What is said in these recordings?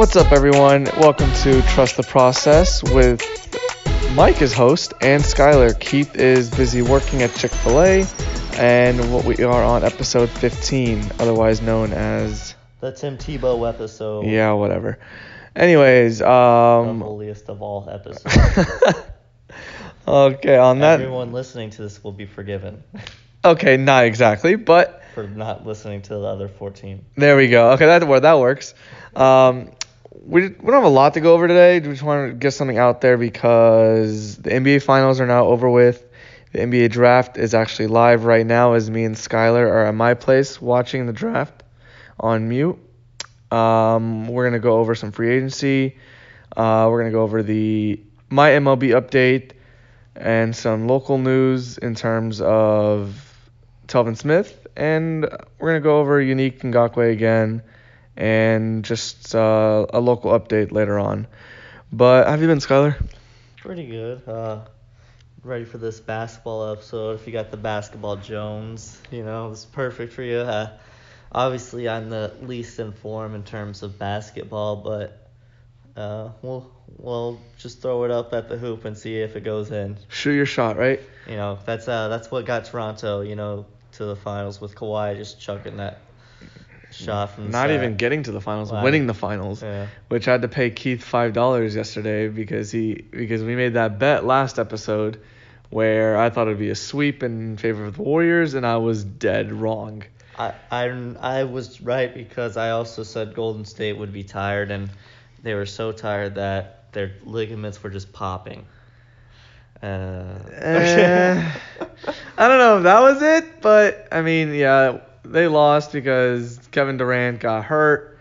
What's up, everyone? Welcome to Trust the Process with Mike as host and Skyler. Keith is busy working at Chick fil A, and what we are on episode 15, otherwise known as. The Tim Tebow episode. Yeah, whatever. Anyways, The um. holiest of all episodes. okay, on that. Everyone listening to this will be forgiven Okay, not exactly, but for not listening to the other 14. There we go. Okay, that that works. Um, we we don't have a lot to go over today. We just want to get something out there because the NBA finals are now over with. The NBA draft is actually live right now as me and Skyler are at my place watching the draft on mute. Um, we're gonna go over some free agency. Uh, we're gonna go over the my MLB update and some local news in terms of Telvin Smith, and we're gonna go over Yannick Ngakoue again, and just uh, a local update later on. But how have you been, Skyler? Pretty good. Uh, ready for this basketball episode. If you got the basketball Jones, you know, it's perfect for you. Uh, obviously, I'm the least informed in terms of basketball, but uh, we'll we'll just throw it up at the hoop and see if it goes in. Shoot your shot, right? You know, that's uh that's what got Toronto, you know, to the finals with Kawhi just chucking that shot from Not even getting to the finals, Wow. winning the finals, Yeah. which I had to pay Keith five dollars yesterday because he because we made that bet last episode where I thought it'd be a sweep in favor of the Warriors, and I was dead wrong. I, I I was right because I also said Golden State would be tired and they were so tired that their ligaments were just popping. Uh, Eh, I don't know if that was it, but I mean, yeah, they lost because Kevin Durant got hurt.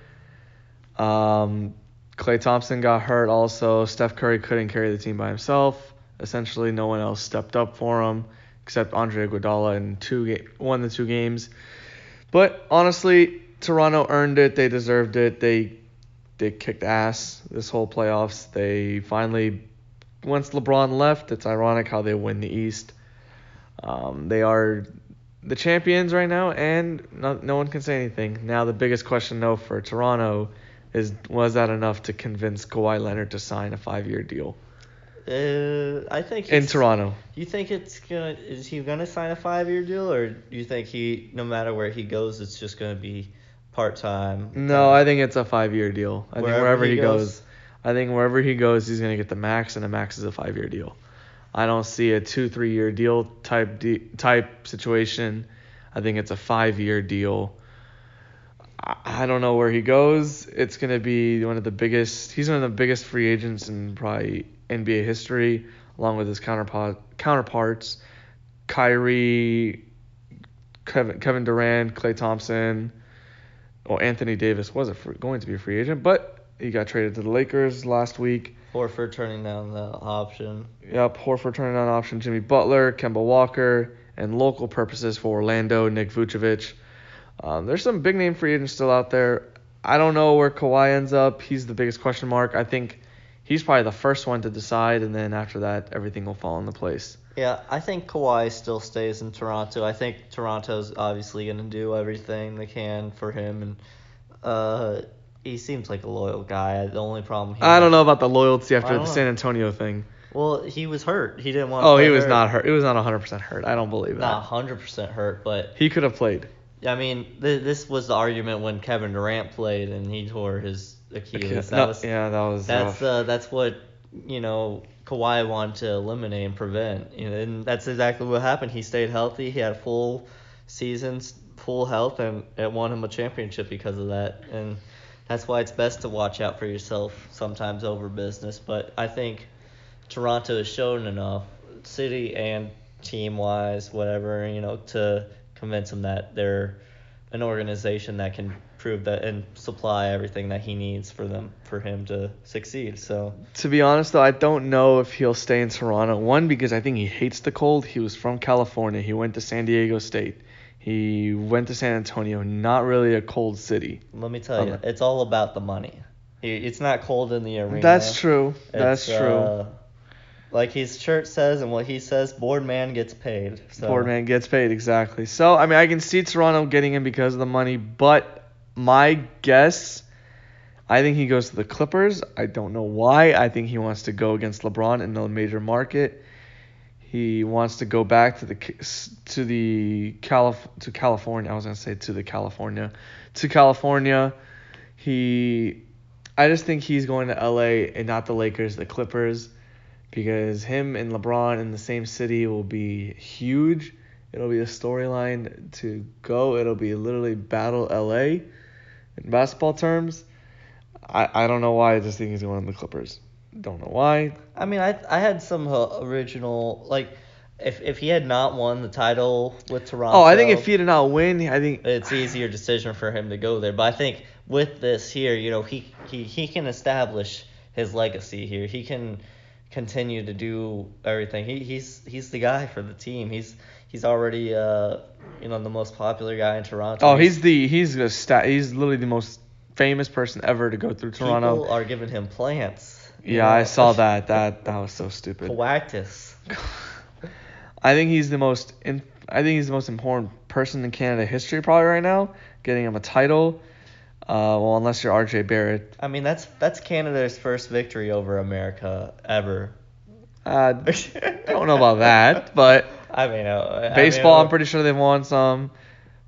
Um, Klay Thompson got hurt also. Steph Curry couldn't carry the team by himself. Essentially, no one else stepped up for him except Andre Iguodala in two ga- of the two games. But honestly, Toronto earned it. They deserved it. They they kicked ass this whole playoffs. They finally once LeBron left, it's ironic how they win the East. Um, they are the champions right now, and no, no one can say anything. Now, the biggest question, though, for Toronto is was that enough to convince Kawhi Leonard to sign a five year deal uh, I think in Toronto? You think it's gonna is he gonna sign a five year deal or do you think he no matter where he goes it's just gonna be part time? No, I think it's a five year deal. I think Wherever wherever he he goes, goes. I think wherever he goes, he's gonna get the max, and the max is a five year deal. I don't see a two three year deal type de- type situation. I think it's a five year deal. I, don't know where he goes. It's gonna be one of the biggest. He's one of the biggest free agents in probably NBA history, along with his counterpart counterparts, Kyrie, Kevin Kevin Durant, Klay Thompson. Well, Anthony Davis was a free, going to be a free agent, but he got traded to the Lakers last week. Horford turning down the option. Yep, Horford turning on option, Jimmy Butler, Kemba Walker, and local purposes for Orlando, Nick Vucevic. Um, there's some big name free agents still out there. I don't know where Kawhi ends up. He's the biggest question mark. I think he's probably the first one to decide, and then after that, everything will fall into place. Yeah, I think Kawhi still stays in Toronto. I think Toronto's obviously gonna do everything they can for him, and uh, he seems like a loyal guy. The only problem. He I don't know about the loyalty after the know. San Antonio thing. Well, he was hurt. He didn't want. Oh, he was not hurt. He was not 100% hurt. I don't believe that. Not hundred percent hurt, but He could have played. I mean, th- this was the argument when Kevin Durant played and he tore his Achilles. That No, was yeah, that was that's uh, that's what you know Kawhi wanted to eliminate and prevent. You know, and that's exactly what happened. He stayed healthy. He had full seasons, full health, and it won him a championship because of that. And that's why it's best to watch out for yourself sometimes over business. But I think Toronto has shown enough, city and team wise, whatever, you know, to convince him that they're an organization that can prove that and supply everything that he needs for them for him to succeed. So To be honest, though, I don't know if he'll stay in Toronto. One, because I think he hates the cold. He was from California. He went to San Diego State. He went to San Antonio. Not really a cold city. let me tell you, Okay. it's all about the money. It's not cold in the arena. That's true. That's It's, true. uh, like his shirt says and what he says, board man gets paid. So Poor man gets paid exactly. So I mean, I can see Toronto getting him because of the money, but my guess, I think he goes to the Clippers. I don't know why. I think he wants to go against LeBron in the major market. He wants to go back to the to the Calif- to California. I was gonna say to the California, to California. He, I just think he's going to LA and not the Lakers, the Clippers, because him and LeBron in the same city will be huge. It'll be a storyline to go. It'll be literally battle LA in basketball terms. I, I don't know why. I just think he's going to the Clippers. Don't know why. I mean, I I had some uh, original like if if he had not won the title with Toronto. Oh, I think if he did not win, I think it's easier decision for him to go there. But I think with this here, you know, he he he can establish his legacy here. He can continue to do everything. He he's he's the guy for the team. He's he's already uh you know the most popular guy in Toronto. Oh, he's, he's the he's a stat. He's literally the most famous person ever to go through Toronto. People are giving him plants. Yeah. I saw that. That that was so stupid. Coactus. I think he's the most in, I think he's the most important person in Canada history probably right now, getting him a title. Uh, well, unless you're RJ Barrett. I mean, that's that's Canada's first victory over America ever. Uh, I don't know about that, but I mean, uh, baseball. I mean, I'm pretty sure they've won some.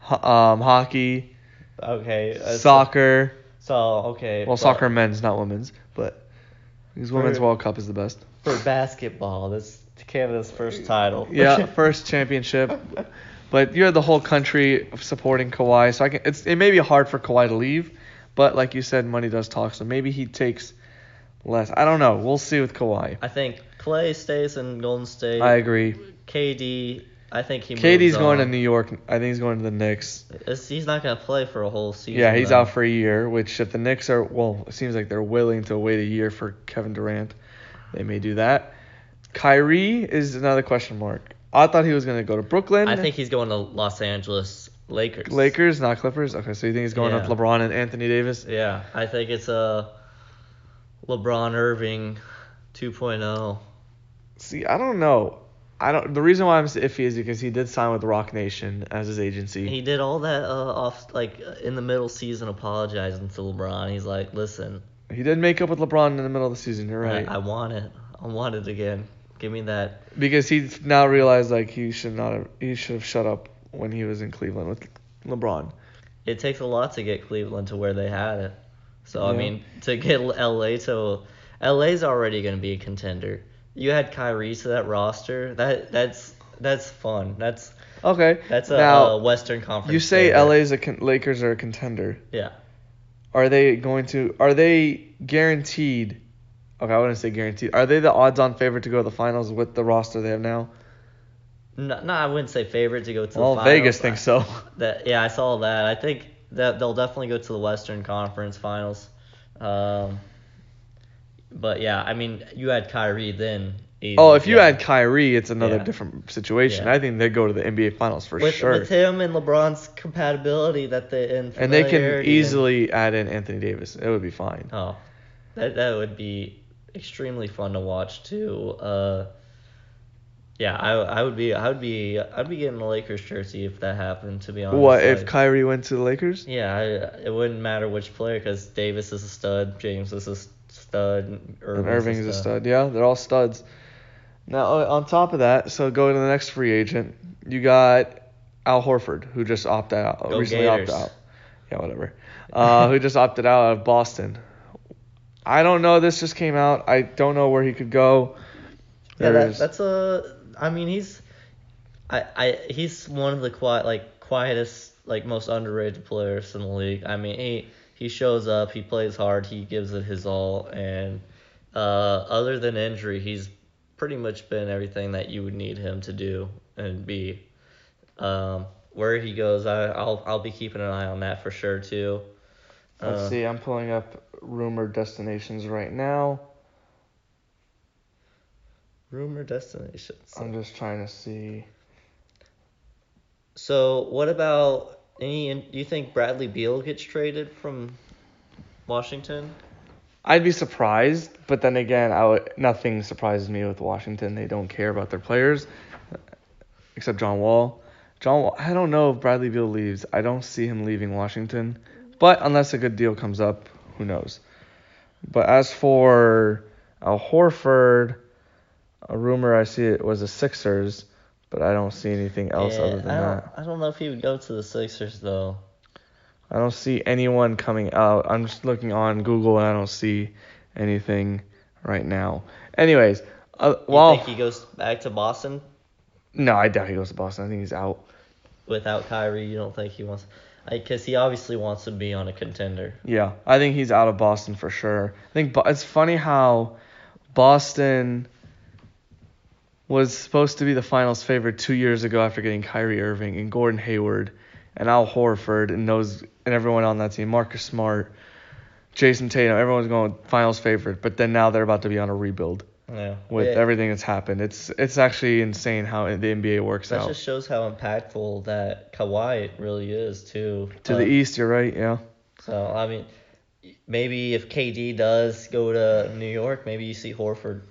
Um, hockey. Okay. Uh, soccer. So, okay. Well, soccer men's, not women's, but because women's World Cup is the best. For basketball, this Canada's first title. yeah, first championship. But you have the whole country supporting Kawhi, so I can. It's it may be hard for Kawhi to leave, but like you said, money does talk. So maybe he takes less. I don't know. We'll see with Kawhi. I think Klay stays in Golden State. I agree. KD, I think he. KD's going to New York. I think he's going to the Knicks. It's, he's not going to play for a whole season. Yeah, he's though. out for a year. Which if the Knicks are well, it seems like they're willing to wait a year for Kevin Durant. They may do that. Kyrie is another question mark. I thought he was going to go to Brooklyn. I think he's going to Los Angeles Lakers. Lakers, not Clippers. Okay, so you think he's going yeah. with LeBron and Anthony Davis? Yeah, I think it's a LeBron Irving 2.0. See, I don't know. I don't. The reason why I'm iffy is because he did sign with Roc Nation as his agency. He did all that uh, off like in the middle season, apologizing to LeBron. He's like, listen. He did make up with LeBron in the middle of the season. You're right. I, I want it. I want it again. Give me that. Because he now realized like he should not have. He should have shut up when he was in Cleveland with LeBron. It takes a lot to get Cleveland to where they had it. So yeah. I mean, to get LA to LA's already going to be a contender. You had Kyrie to that roster. That that's that's fun. That's okay. That's a, now, a Western Conference. You say favorite. LA's a con- Lakers are a contender. Yeah. Are they going to? Are they guaranteed? Okay, I wouldn't say guaranteed. Are they the odds-on favorite to go to the finals with the roster they have now? No, no I wouldn't say favorite to go to well, the finals. Vegas thinks so. That yeah, I saw that. I think that they'll definitely go to the Western Conference Finals. Um, but yeah, I mean, you had Kyrie then. Oh, if you yeah. had Kyrie, it's another yeah. different situation. Yeah. I think they go to the NBA Finals for with, sure. With him and LeBron's compatibility, that they and and they can easily and, add in Anthony Davis. It would be fine. Oh, that that would be extremely fun to watch too. Uh, yeah, I, I would be I would be I'd be getting a Lakers jersey if that happened. To be honest. What if Kyrie went to the Lakers? Yeah, I, it wouldn't matter which player because Davis is a stud, James is a stud, Irving's, Irving's a, stud. a stud. Yeah, they're all studs. Now on top of that, so going to the next free agent, you got Al Horford who just opted out, Go recently Gators. opted out. Yeah, whatever. Uh, who just opted out of Boston. I don't know. This just came out. I don't know where he could go. Yeah, that, that's a. I mean, he's. I, I he's one of the quiet like quietest like most underrated players in the league. I mean he he shows up, he plays hard, he gives it his all, and uh, other than injury, he's pretty much been everything that you would need him to do and be. Um, where he goes, I, I'll I'll be keeping an eye on that for sure too. Let's uh, see, I'm pulling up rumored destinations right now. Rumored destinations. I'm just trying to see. So what about any? Do you think Bradley Beal gets traded from Washington? I'd be surprised, but then again, I would, nothing surprises me with Washington. They don't care about their players, except John Wall. John, I don't know if Bradley Beal leaves. I don't see him leaving Washington, but unless a good deal comes up, who knows? But as for Al Horford, a rumor I see it was the Sixers, but I don't see anything else Yeah, other than I don't, that. I don't know if he would go to the Sixers though. I don't see anyone coming out. I'm just looking on Google and I don't see anything right now. Anyways, uh, well, You think he goes back to Boston no, I doubt he goes to Boston. I think he's out. without Kyrie? You don't think he wants? Because he obviously wants to be on a contender. Yeah, I think he's out of Boston for sure. I think it's funny how Boston was supposed to be the finals favorite two years ago after getting Kyrie Irving and Gordon Hayward and Al Horford and those and everyone on that team, Marcus Smart, Jayson Tatum, everyone's going finals favorite, but then now they're about to be on a rebuild Yeah. with Yeah, everything that's happened. It's it's actually insane how the NBA works That out. just shows how impactful that Kawhi really is too. to the Um, east, you're right, yeah. So I mean, maybe if KD does go to New York, maybe you see Horford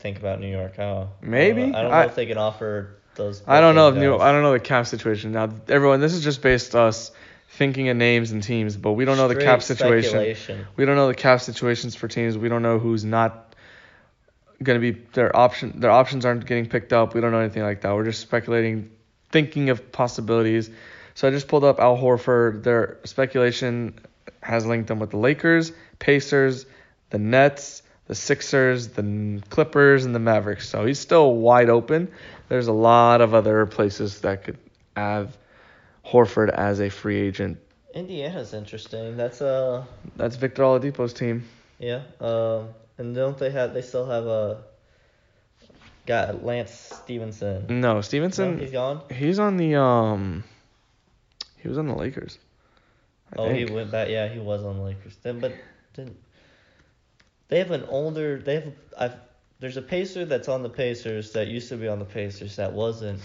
think about New York. Huh? Maybe. I don't know, I don't know I- if they can offer those. I don't know if New. I don't know the cap situation. Now everyone, this is just based us thinking of names and teams, but we don't know the cap situation. We don't know the cap situations for teams. We don't know who's not gonna be their option. Their options aren't getting picked up. We don't know anything like that. We're just speculating, thinking of possibilities. So I just pulled up Al Horford. Their speculation has linked them with the Lakers, Pacers, the Nets, the Sixers, the Clippers, and the Mavericks. So he's still wide open. There's a lot of other places that could have Horford as a free agent. Indiana's interesting. That's uh That's Victor Oladipo's team. yeah. Um, and don't they have? They still have a. Got Lance Stephenson. No, No, Stephenson. he's gone. He's on the um. He was on the Lakers. I Oh, think. he went back. Yeah, he was on the Lakers. Then, but didn't they have an older? They have. I've, there's a Pacer that's on the Pacers that used to be on the Pacers that wasn't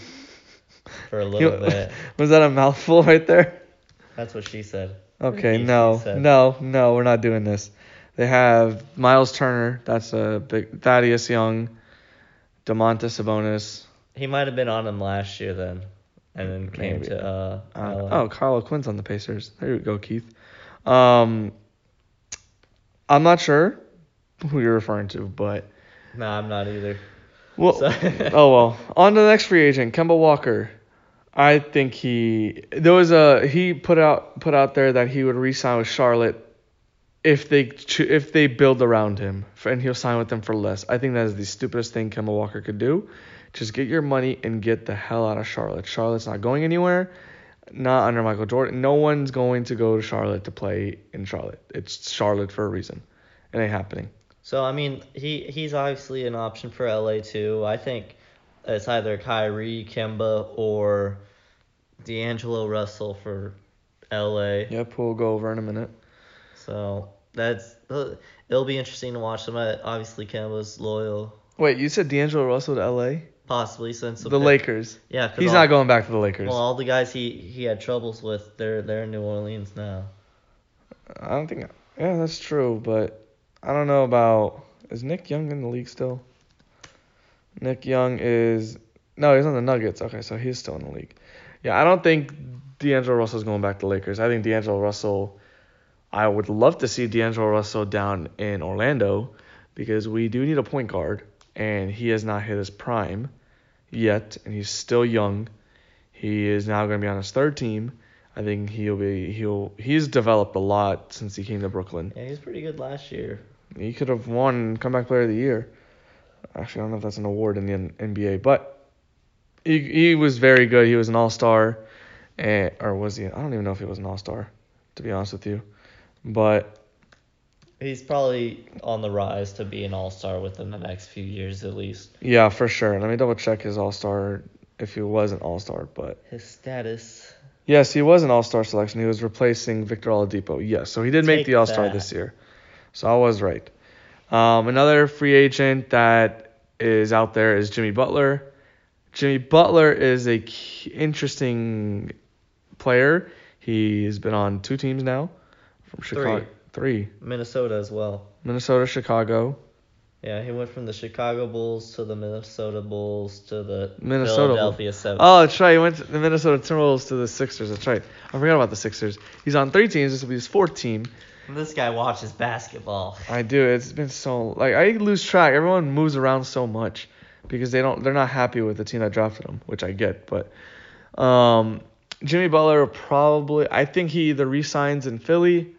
for a little bit. Was that a mouthful right there? That's what she said. Okay, no, said. no, no, we're not doing this. They have Miles Turner. That's a big Thaddeus Young, Domantas Sabonis. He might have been on him last year then, and then came Maybe. to uh. Uh, oh, Kyle O'Quinn's on the Pacers. There you go, Keith. Um, I'm not sure who you're referring to, but No, I'm not either. well, So- oh well. On to the next free agent, Kemba Walker. I think he there was a he put out put out there that he would re-sign with Charlotte if they if they build around him and he'll sign with them for less. I think that is the stupidest thing Kemba Walker could do. Just get your money and get the hell out of Charlotte. Charlotte's not going anywhere. Not under Michael Jordan. No one's going to go to Charlotte to play in Charlotte. It's Charlotte for a reason. It ain't happening. So I mean, he he's obviously an option for LA too. I think it's either Kyrie, Kemba, or D'Angelo Russell for LA. Yep, we'll go over in a minute. So that's it'll be interesting to watch them. Obviously, Kemba's loyal, Wait, you said D'Angelo Russell to LA? possibly since The Lakers. Yeah, He's all, not going back to the Lakers. Well, all the guys he he had troubles with, they're they're in New Orleans now. I don't think. Yeah, that's true, but I don't know about. Is Nick Young in the league still? Nick Young is. No, he's on the Nuggets. Okay, so he's still in the league. Yeah, I don't think D'Angelo Russell's going back to Lakers. I think D'Angelo Russell. I would love to see D'Angelo Russell down in Orlando because we do need a point guard, and he has not hit his prime yet, and he's still young. He is now going to be on his third team. I think he'll be he'll he's developed a lot since he came to Brooklyn. Yeah, he was pretty good last year. He could have won comeback player of the year. Actually, I don't know if that's an award in the NBA, but he he was very good. He was an all star, and or was he? I don't even know if he was an all star, to be honest with you. But He's probably on the rise to be an all star within the next few years at least. yeah, for sure. Let me double check his all star if he was an all star. But His status. yes, he was an all star selection. He was replacing Victor Oladipo. Yes, so he did make the all star this year. So I was right. Um, another free agent that is out there is Jimmy Butler. Jimmy Butler is a interesting player. He's been on two teams now, from Chicago. Three. Minnesota as well. Minnesota, Chicago. Yeah, he went from the Chicago Bulls to the Minnesota Bulls to the Minnesota Philadelphia Seven. Oh, that's right. He went to the Minnesota Timberwolves to the Sixers. That's right. I forgot about the Sixers. He's on three teams. This will be his fourth team. This guy watches basketball. I do. It's been so like I lose track. Everyone moves around so much because they don't. They're not happy with the team that drafted him, which I get. But um, Jimmy Butler probably. I think he either resigns in Philly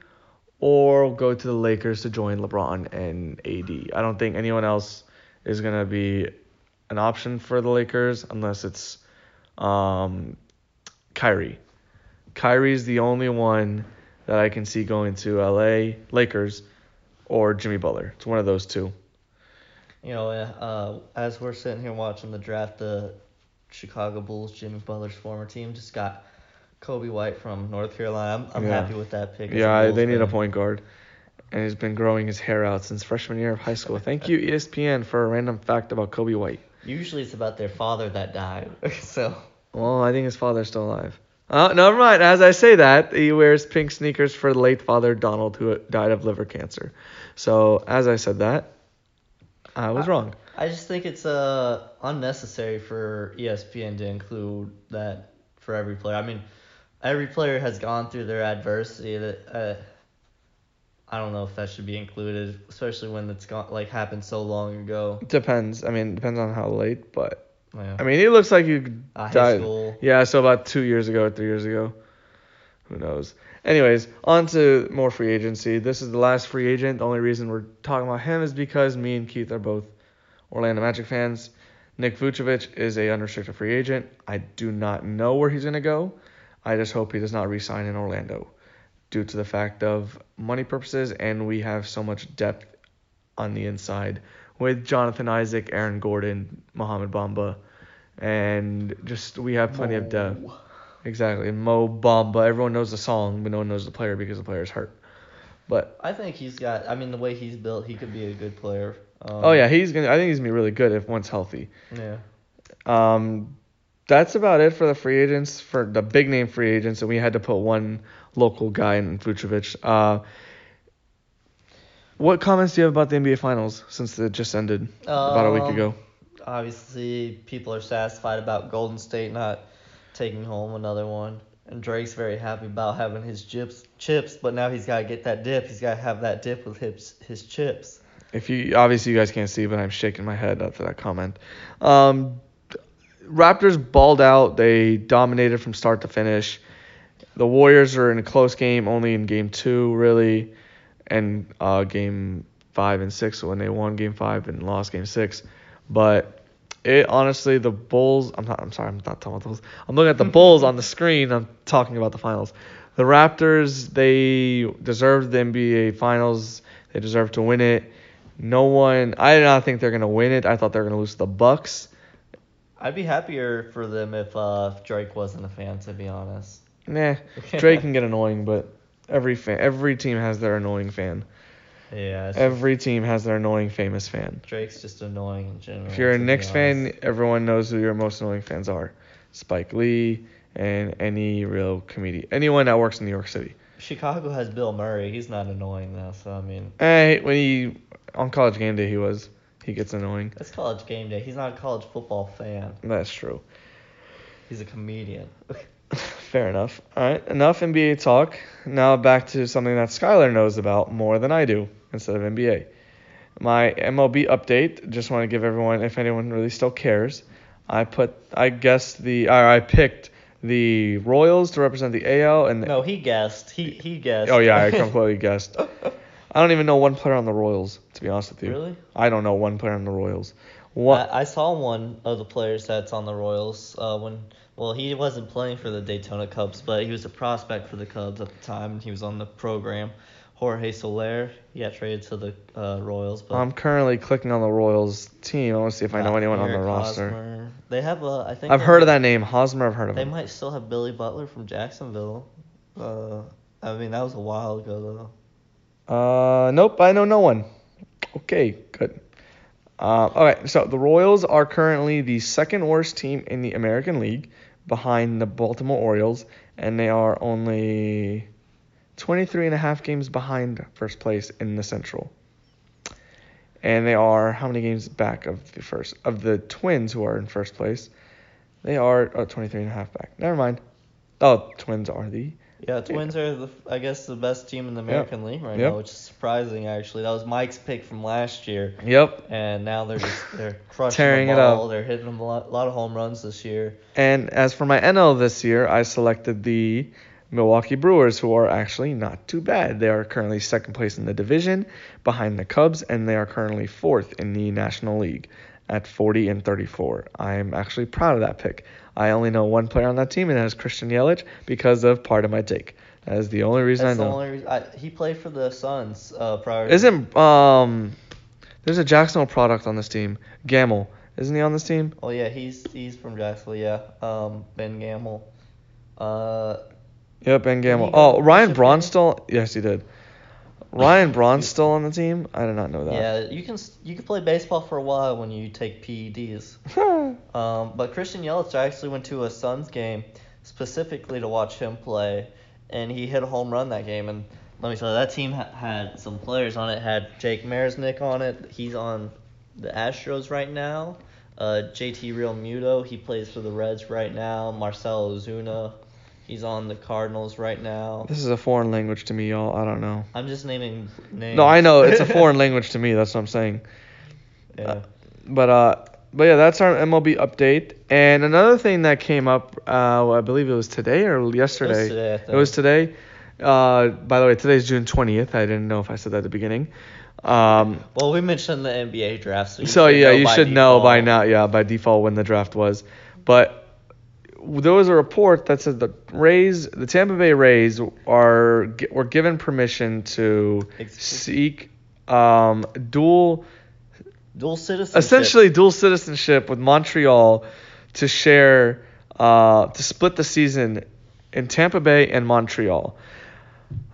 or go to the Lakers to join LeBron and AD. I don't think anyone else is gonna be an option for the Lakers unless it's um, Kyrie. Kyrie's the only one that I can see going to LA Lakers or Jimmy Butler. It's one of those two. You know, uh, as we're sitting here watching the draft, the Chicago Bulls, Jimmy Butler's former team, just got Coby White from North Carolina. I'm, I'm Yeah. happy with that pick. Yeah, Bulls they need a point guard. And he's been growing his hair out since freshman year of high school. Thank you, ESPN, for a random fact about Coby White. Usually it's about their father that died. so Well, I think his father's still alive. Oh, never mind. As I say that, he wears pink sneakers for the late father Donald, who died of liver cancer. So, as I said that, I was I- wrong. I just think it's uh unnecessary for ESPN to include that for every player. I mean, every player has gone through their adversity. That uh, I don't know if that should be included, especially when it's gone like happened so long ago. Depends. I mean, depends on how late, but Yeah. I mean, he looks like he Uh, high died. school. Yeah, so about two years ago or three years ago. Who knows? Anyways, on to more free agency. This is the last free agent. The only reason we're talking about him is because me and Keith are both Orlando Magic fans. Nick Vucevic is a unrestricted free agent. I do not know where he's gonna go. I just hope he does not re-sign in Orlando, due to the fact of money purposes, and we have so much depth on the inside with Jonathan Isaac, Aaron Gordon, Mohamed Bamba, and just we have plenty of depth. Exactly. Mo Bamba. Everyone knows the song, but no one knows the player because the player's hurt. But I think he's got. I mean, the way he's built, he could be a good player. Um, oh yeah, he's gonna. I think he's gonna be really good if once healthy. Yeah. Um, that's about it for the free agents for the big name free agents, and we had to put one local guy in Vucevic. Uh, what comments do you have about the NBA Finals since it just ended about a week Um, ago? Obviously, people are satisfied about Golden State not taking home another one. And Drake's very happy about having his chips, chips, but now he's got to get that dip. He's got to have that dip with his, his chips. If you obviously you guys can't see, but I'm shaking my head after that comment. Um, Raptors balled out. They dominated from start to finish. The Warriors are in a close game, only in game two really, and uh, game five and six when they won game five and lost game six. But it honestly, the Bulls. I'm not. I'm sorry. I'm not talking about those. I'm looking at the Bulls on the screen. I'm talking about the finals. The Raptors. They deserved the NBA Finals. They deserve to win it. No one. I did not think they're gonna win it. I thought they were gonna lose to the Bucks. I'd be happier for them if uh, if Drake wasn't a fan, to be honest. Nah, Drake can get annoying, but every fan, every team has their annoying fan. Yeah, Every team has their annoying famous fan. Drake's just annoying in general. If you're a Knicks fan, everyone knows who your most annoying fans are. Spike Lee and any real comedian, anyone that works in New York City. Chicago has Bill Murray. He's not annoying though, so I mean, Hey, when he on College Game Day, he was he gets annoying. that's college game day. He's not a college football fan. That's true. He's a comedian. Fair enough. All right, enough NBA talk. Now back to something that Skyler knows about more than I do instead of NBA. My MLB update. Just want to give everyone, if anyone really still cares, I put, I guessed the, or I picked the Royals to represent the AL and. No, he guessed. He he guessed. Oh yeah, I completely guessed. I don't even know one player on the Royals, to be honest with you. Really? I don't know one player on the Royals. What? I, I saw one of the players that's on the Royals uh, when well he wasn't playing for the Daytona Cubs, but he was a prospect for the Cubs at the time, and he was on the program. Jorge Soler, he got traded to the uh, Royals, but I'm currently clicking on the Royals team. I want to see if I know uh, anyone on the roster. Hosmer. They have a I think I've heard of that name, Hosmer. I've heard of They him. might still have Billy Butler from Jacksonville. Uh, I mean that was a while ago though. Uh, nope, I know no one. Okay, good. Uh, all right, so the Royals are currently the second worst team in the American League, behind the Baltimore Orioles, and they are only 23 and a half games behind first place in the Central. And they are how many games back of the first of the Twins who are in first place? They are oh, 23 and a half back. Never mind. Oh, Twins are the Yeah, Twins are the I guess the best team in the American League right Yep. now, which is surprising actually. That was Mike's pick from last year, Yep. and now they're just they're crushing Tearing the it ball. up. They're hitting a lot, lot of home runs this year. And as for my NL this year, I selected the Milwaukee Brewers, who are actually not too bad. They are currently second place in the division behind the Cubs, and they are currently fourth in the National League at 40 and 34. I'm actually proud of that pick. I only know one player on that team, and that is Christian Yelich because of part of my take. That is the only reason That's I the know. only reason. I, he played for the Suns uh, prior. Isn't um, there's a Jacksonville product on this team, Gamel. Isn't he on this team? Oh yeah, he's he's from Jacksonville. Yeah, um, Ben Gamel. Uh, Yep, Ben go Oh, Ryan Braun's Yes, he did. Ryan Braun's still on the team. I did not know that. yeah, you can you can play baseball for a while when you take PEDs. Um, but Christian Yelich, I actually went to a Suns game specifically to watch him play, and he hit a home run that game. And let me tell you, that team ha- had some players on it. Had Jake Marisnick on it. He's on the Astros right now. Uh, JT Realmuto, he plays for the Reds right now. Marcell Ozuna, he's on the Cardinals right now. This is a foreign language to me, y'all. I don't know. I'm just naming names. No, I know it's a foreign language to me. That's what I'm saying. yeah. But uh, but yeah, that's our MLB update. And another thing that came up, uh, I believe it was today or yesterday. today, I It was today. Uh, by the way, today's June 20th. I didn't know if I said that at the beginning. Um, Well, we mentioned the NBA draft, so, So yeah, you should know by now. Yeah, by default when the draft was. But there was a report that said the Rays, the Tampa Bay Rays, are were given permission to Ex- seek um, dual, Dual citizenship. essentially dual citizenship with Montreal to share, uh, to split the season in Tampa Bay and Montreal.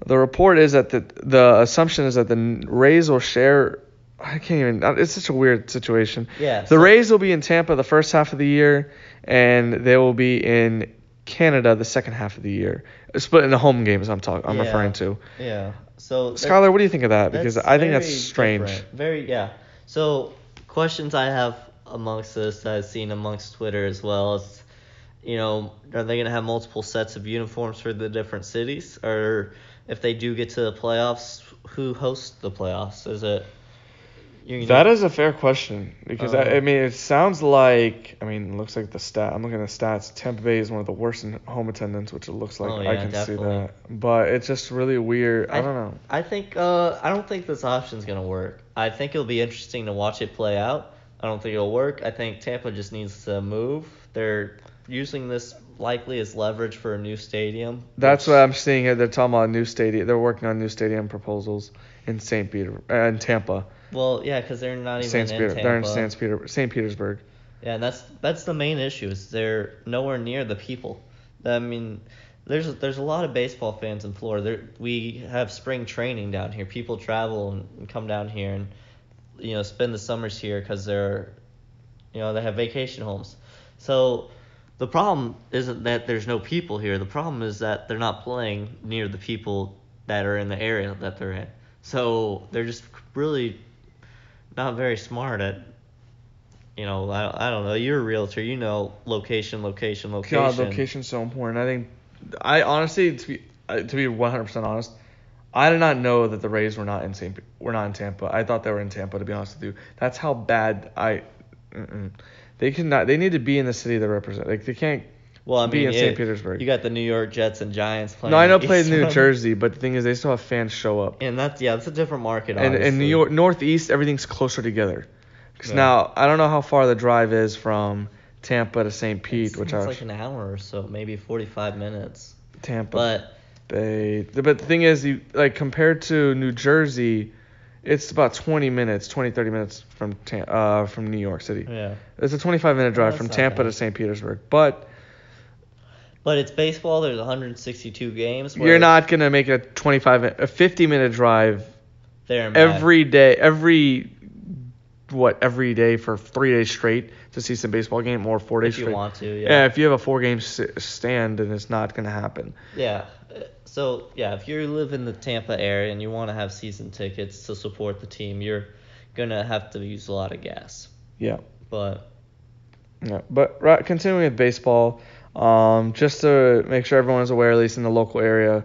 The report is that the the assumption is that the Rays will share. I can't even. Uh, it's such a weird situation. Yeah. The so- Rays will be in Tampa the first half of the year, and they will be in Canada the second half of the year. Uh, split in the home games. I'm talking. I'm Yeah. referring to. Yeah. So that- Skyler, what do you think of that? Because I think that's strange. different. Very yeah. So questions I have amongst this that I've seen amongst Twitter as well is, you know, are they gonna have multiple sets of uniforms for the different cities, or if they do get to the playoffs, who hosts the playoffs? Is it? You That is a fair question because I, I Um, mean it sounds like I mean it looks like the stat I'm looking at the stats Tampa Bay is one of the worst in home attendance which it looks like Oh, I can definitely. see that but it's just really weird I, don't know I think uh I don't think this option's gonna work. I think it'll be interesting to watch it play out. I don't think it'll work. I think Tampa just needs to move. They're using this likely as leverage for a new stadium. that's which- what I'm seeing here they're talking about a new stadium they're working on new stadium proposals in St. Peter uh, in Tampa Well, yeah, because they're not even St. in Peter Tampa. they're in St. Peter St. Petersburg Yeah, and that's that's the main issue is they're nowhere near the people. I mean, there's there's a lot of baseball fans in Florida. There, we have spring training down here. People travel and, and come down here and you know spend the summers here because they're you know they have vacation homes. So the problem isn't that there's no people here. The problem is that they're not playing near the people that are in the area that they're in. So they're just really not very smart at you know, I, I don't know. You're a realtor. You know, location, location, location. God location's so important I think I honestly to be to be 100% honest I did not know that the Rays were not in St. Pe- were not in Tampa. I thought they were in Tampa. To be honest with you, that's how bad I. Mm-mm. They cannot. They need to be in the city they represent. Like they can't. Well, I be mean, in St. Petersburg. You got the New York Jets and Giants playing. No, I know played in New. Jersey, but the thing is, they still have fans show up. And that's yeah, that's a different market. And in. New York, Northeast, everything's closer together. Because Yeah. now I don't know how far the drive is from Tampa to St. Pete, which seems are like an hour or so, maybe 45 minutes. Tampa But Bay. But the thing is, you like compared to New Jersey, it's about 20 minutes, 20 30 minutes from uh from New York City. yeah, It's a 25 minute drive that's from Tampa bad. to St. Petersburg. But but it's baseball. There's 162 games. you're not gonna make a 25 a 50 minute drive there and every day every what every day for three days straight to see some baseball game or four days if you straight. want to. yeah. Yeah. if you have a four game stand, then it's not gonna happen. Yeah. So yeah, if you live in the Tampa area and you want to have season tickets to support the team, you're gonna have to use a lot of gas. Yeah. But Yeah, but right, continuing with baseball, Um, just to make sure everyone is aware, at least in the local area,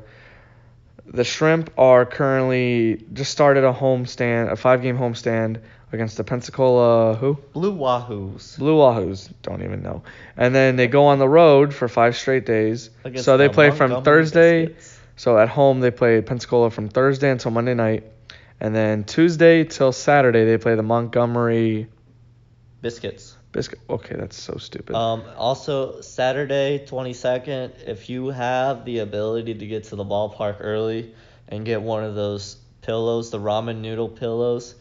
the Shrimp are currently just started a homestand, a five-game homestand against the Pensacola who Blue Wahoos. Blue Wahoos. Don't even know. And then they go on the road for five straight days. Against so they the play from Thursday. Biscuits. So at home they play Pensacola from Thursday until Monday night, and then Tuesday till Saturday they play the Montgomery Biscuits. Biscuit. Okay, that's so stupid. Um, also, Saturday, 22nd, if you have the ability to get to the ballpark early and get one of those pillows, the ramen noodle pillows,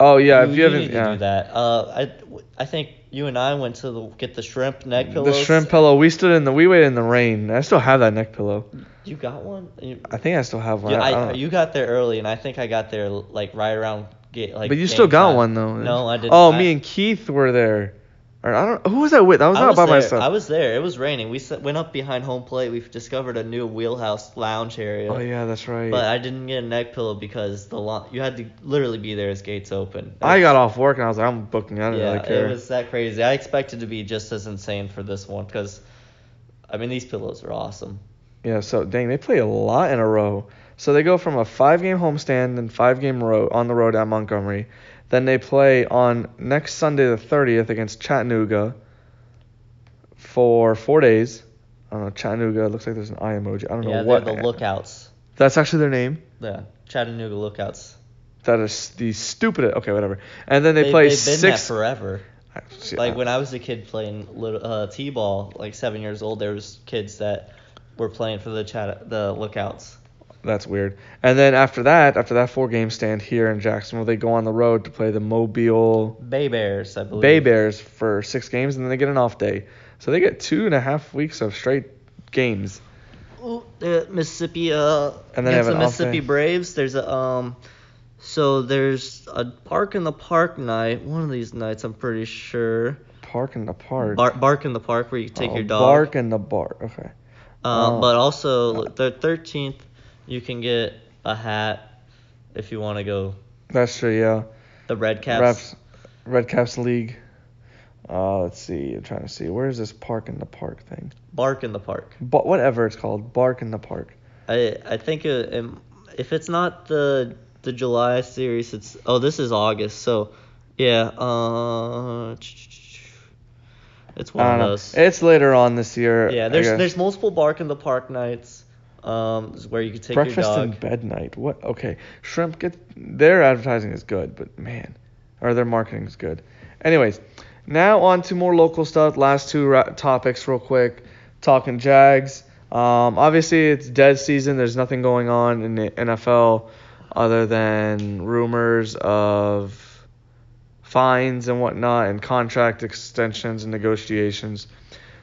oh yeah, if you, haven't, need to yeah. do that. Uh, I, I think you and I went to the, get the shrimp neck pillows. The shrimp pillow. We stood in the. We waited in the rain. I still have that neck pillow. You got one? You, I think I still have one. yeah, I- I you got there early, and I think I got there like right around get like. but you still got time. one though. No, I didn't. Oh, I- me and Keith were there. Or I don't. Who was I with? I was I not was by there. myself. I was there. It was raining. We s- went up behind home plate. We discovered a new wheelhouse lounge area. Oh yeah, that's right. But I didn't get a neck pillow because the lo- you had to literally be there as gates open. I got off work and I was like, I'm booking. I don't yeah, really care. it was that crazy. I expected to be just as insane for this one because, I mean, these pillows are awesome. Yeah, so dang, they play a lot in a row. So they go from a five game homestand and five game road on the road at Montgomery. Then they play on next Sunday the 30th against Chattanooga for four days. I don't know, Chattanooga looks like there's an eye emoji. I don't Yeah, know what. they're the lookouts. That's actually their name. Yeah, Chattanooga lookouts. That is the stupidest. Okay, whatever. And then they, play They, play been six. that forever. See, Like when I was a kid playing little uh, t-ball, like seven years old, there was kids that were playing for the chat the lookouts. That's weird. And then after that, after that four game stand here in Jacksonville, they go on the road to play the Mobile Bay Bears, I believe. Bay Bears for six games, and then they get an off day. So they get two and a half weeks of straight games. Ooh, the Mississippi uh And then have against the an off Mississippi. Braves. There's a um so there's a park in the park night. One of these nights I'm pretty sure. Park in the park. Bar- bark in the park where you take Oh, your dog. Bark in the bark. Okay. Um, Oh. but also the 13th you can get a hat if you want to go That's true. Yeah. the Red Caps. Reps, Red Caps League. Uh, let's see. I'm trying to see. Where is this Park in the Park thing? Bark in the park. But whatever it's called, Bark in the Park. I I think it, it, if it's not the the July series, it's oh this is August. So yeah, uh, it's one of don't know. those. It's later on this year. yeah, there's there's multiple bark in the park nights. Um, is where you can take breakfast your dog. bed night. What? Okay, shrimp get their advertising is good, but man, or their marketing is good. Anyways, now on to more local stuff. Last two ra- topics, real quick. Talking Jags. Um, obviously it's dead season. There's nothing going on in the NFL other than rumors of fines and whatnot, and contract extensions and negotiations.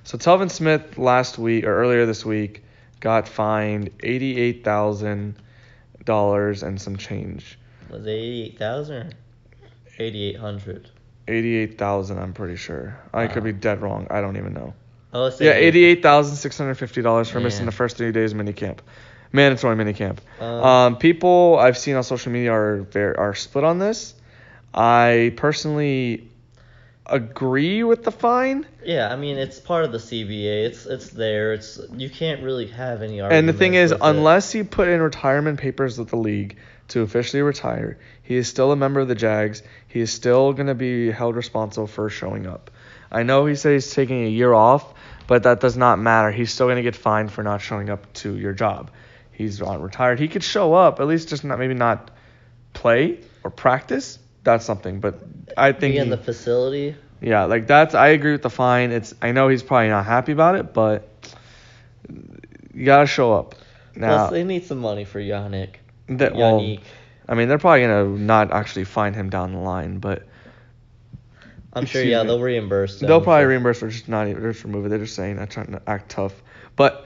So Telvin Smith last week or earlier this week got fined eighty-eight thousand dollars and some change. Was it eighty-eight thousand or eighty-eight hundred? Eighty-eight thousand, I'm pretty sure. I could be dead wrong. I don't even know. Oh, Yeah, eighty-eight thousand six hundred fifty dollars for missing the first three days of minicamp, mandatory minicamp. Um, Um, people I've seen on social media are are split on this. I personally agree with the fine. Yeah, I mean it's part of the CBA. It's it's there. It's you can't really have any argument. And the thing is, with it. unless he put in retirement papers with the league to officially retire, he is still a member of the Jags. He is still going to be held responsible for showing up. I know he says he's taking a year off, but that does not matter. He's still going to get fined for not showing up to your job. He's not retired. He could show up, at least just not maybe not play or practice. That's something, but I think be in he- the facility. yeah, like that's I agree with the fine. It's I know he's probably not happy about it, but you gotta show up. Now, Plus, they need some money for Yannick. that, well, Yannick. I mean, they're probably gonna not actually fine him down the line, but I'm sure. Yeah, me. they'll reimburse. Them they'll probably for- reimburse or just not even just remove it. They're just saying, not trying to act tough, but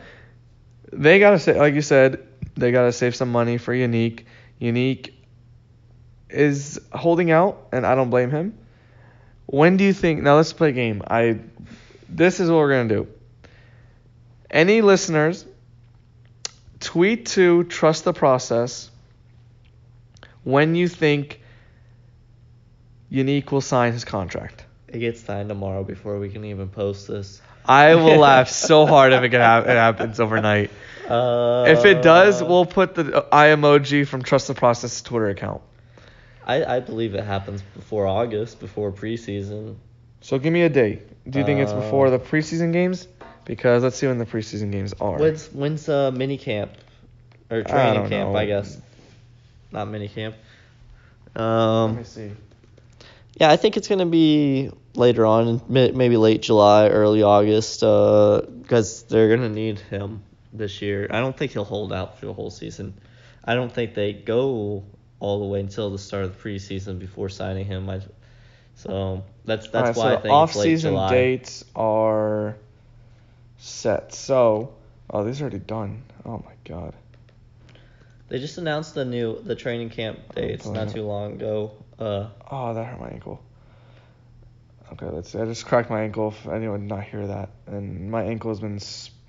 they gotta say, like you said, they gotta save some money for Yannick. Yannick is holding out, and I don't blame him. When do you think? Now let's play a game. I. This is what we're gonna do. Any listeners, tweet to trust the process. When you think Yannick will sign his contract. it gets signed tomorrow before we can even post this. I will laugh so hard if it, can hap- it happens overnight. Uh, If it does, we'll put the eye emoji from Trust the Process Twitter account. I, I believe it happens before August, before preseason. So give me a date. Do you think it's Uh, before the preseason games? Because let's see when the preseason games are. When's when's uh mini camp or I training don't camp? know. I guess not mini camp. Let Um, me see. yeah, I think it's gonna be later on, may- maybe late July, early August, because they're gonna need him this year. I don't think he'll hold out for the whole season. I don't think they go all the way until the start of the preseason before signing him. I, so that's that's All why right, I so think it's late off-season July. dates are set. So, oh, these are already done. Oh my god. They just announced the new the training camp dates pulling not too long ago. Uh, Oh, that hurt my ankle. Okay, let's see. I just cracked my ankle. If anyone did not hear that, and my ankle has been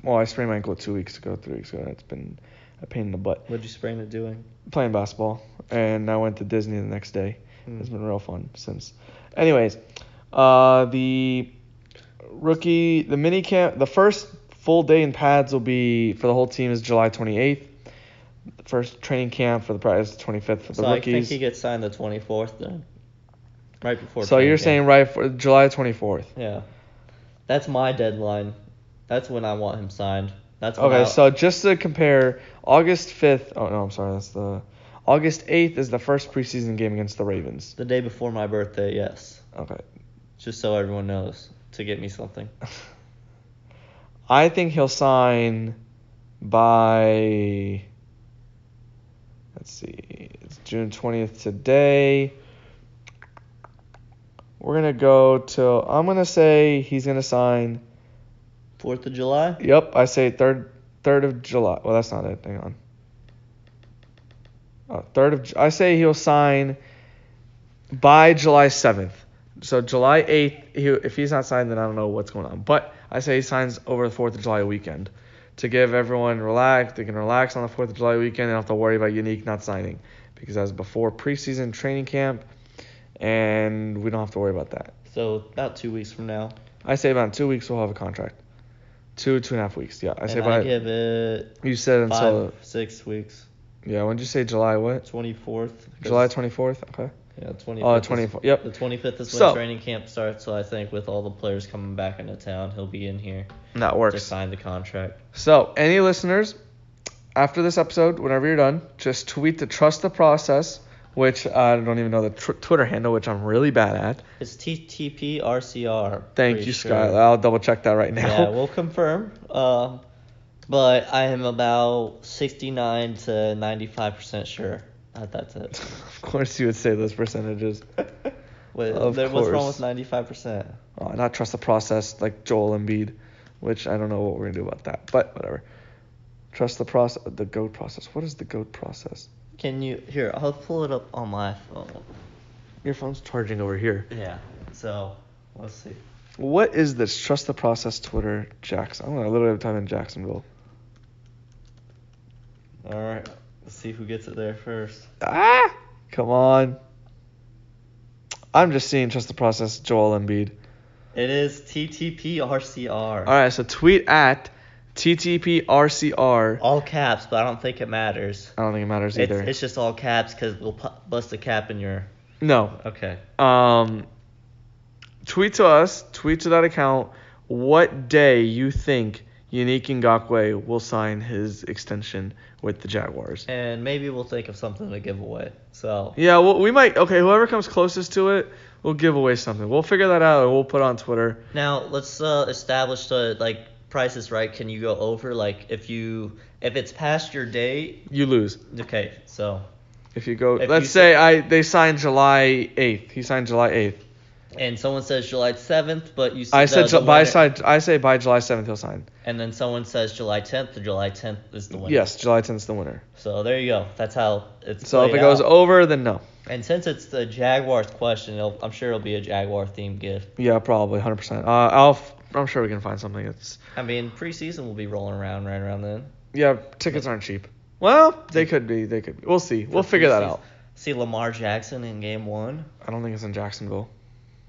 well, I sprained my ankle two weeks ago, three weeks ago. It's been a pain in the butt. what'd you sprain it doing? Playing basketball, and I went to Disney the next day. Hmm. It's been real fun since. Anyways, uh, the rookie, the mini camp, the first full day in pads will be for the whole team is July 28th. The first training camp for the prize is 25th for the So I think he gets signed the 24th then, right before. so you're camp. saying right for July 24th. Yeah, that's my deadline. That's when I want him signed. That's Okay, so just to compare, August 5th. Oh no, I'm sorry. That's the August 8th is the first preseason game against the Ravens. the day before my birthday. Yes, Okay. just so everyone knows to get me something. I think he'll sign by. Let's see. It's June 20th today. We're gonna go till. I'm gonna say he's gonna sign. Fourth of July. Yep, I say third third of July. Well, that's not it. Hang on. Oh, third of. I say he'll sign by July 7th. So July 8th. He, if he's not signed, then I don't know what's going on. But I say he signs over the Fourth of July weekend to give everyone relax. They can relax on the Fourth of July weekend. They don't have to worry about Yannick not signing because that was before preseason training camp, and we don't have to worry about that. So about two weeks from now. I say about two weeks we'll have a contract. Two two and a half weeks. Yeah, I say by. I give it You said five, until six weeks. yeah. When did you say July? What? Twenty fourth. July twenty fourth. Okay. Yeah, twenty. Oh, 24th. Yep. The twenty fifth is when So- training camp starts. So I think with all the players coming back into town, he'll be in here That to works. sign the contract. So any listeners, after this episode, whenever you're done, just tweet the trust the process, which I don't even know the tr- Twitter handle, which I'm really bad at. It's TTP RCR. Thank you, sure. Skyler. I'll double check that right now. Yeah, we'll confirm. Um, but I am about sixty nine to ninety five percent sure that that's it. of course, you would say those percentages. Wait, Of there, what's wrong with ninety five percent? Uh, not trust the process like Joel Embiid, which I don't know what we're gonna do about that, but whatever. Trust the process, the goat process. What is the goat process? Can you here? I'll pull it up on my phone. Your phone's charging over here. Yeah. So let's see. What is this? Trust the process Twitter Jackson. I'm gonna literally have time in Jacksonville. All right. Let's see who gets it there first. Ah, come on. I'm just seeing trust the process Joel Embiid. It is TTP RCR. All right, so tweet at TTPRCR. All caps, but I don't think it matters. I don't think it matters It's, either. it's just all caps because we'll pu- bust a cap in your. no. Okay. Um, tweet to us, tweet to that account, what day you think Yannick Ngakoue will sign his extension with the Jaguars. And maybe we'll think of something to give away. So. Yeah, well, we might. Okay, whoever comes closest to it, we'll give away something. We'll figure that out and we'll put it on Twitter. Now let's uh, establish the like prices right. Can you go over like if you if it's past your date? You lose. Okay, so If you go, If let's you say I they signed July 8th. He signed July 8th. and someone says July 7th, but you. i said Ju- by side. I say by July 7th he'll sign. And then someone says July 10th. The July 10th is the winner. Yes, July 10th is the winner. So there you go. That's how it's. So if it goes out. over, then no. And since it's the Jaguars question, it'll, I'm sure it'll be a Jaguar themed gift. Yeah, probably 100%. Uh, I'll. I'm sure we can find something. It's I mean, preseason will be rolling around right around then. yeah, tickets aren't cheap. Well, they could be. They could. Be. We'll see. We'll For figure that out. See Lamar Jackson in game one. I don't think it's in Jacksonville.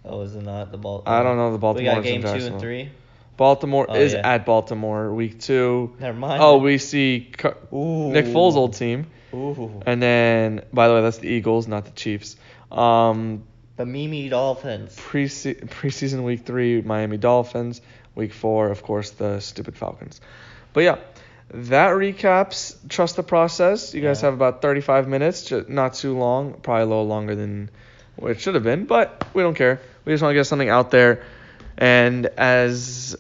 Oh, is it not the Baltimore? I don't know the Baltimore. We got game two and three. Baltimore Oh, is yeah. at Baltimore week two. Never mind. Oh, we see Car-. Nick Foles' old team, Ooh. and then by the way, that's the Eagles, not the Chiefs. Um, The Mimi Dolphins. pre preseason week three, Miami Dolphins. Week four, of course, the stupid Falcons. But yeah, that recaps trust the process. You guys have about 35 minutes, not too long, probably a little longer than it should have been, but we don't care. We just want to get something out there. And as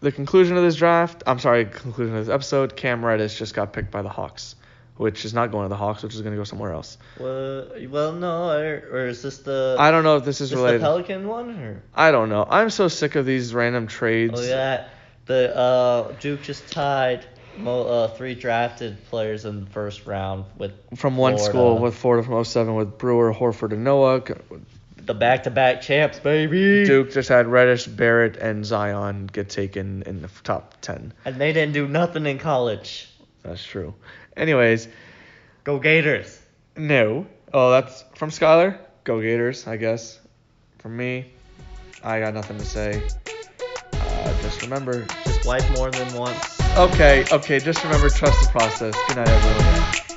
the conclusion of this draft, I'm sorry, conclusion of this episode, Cam Reddish just got picked by the Hawks, which is not going to the Hawks, which is going to go somewhere else. Well, well, no, or, or is this the? I don't know if this is is this the. Pelican one or? I don't know. I'm so sick of these random trades. Oh yeah, the uh Duke just tied mo- uh three drafted players in the first round with from one Florida. school with Florida from 07 with Brewer, Horford, and Noah. the back-to-back champs, baby. Duke just had Reddish, Barrett, and Zion get taken in the top 10. And they didn't do nothing in college. That's true. Anyways, Go Gators. no. Oh, that's from Skyler? Go Gators, I guess. From me, I got nothing to say. Uh, just remember. Just wipe more than once. Okay, okay, just remember trust the process. Good night, everyone.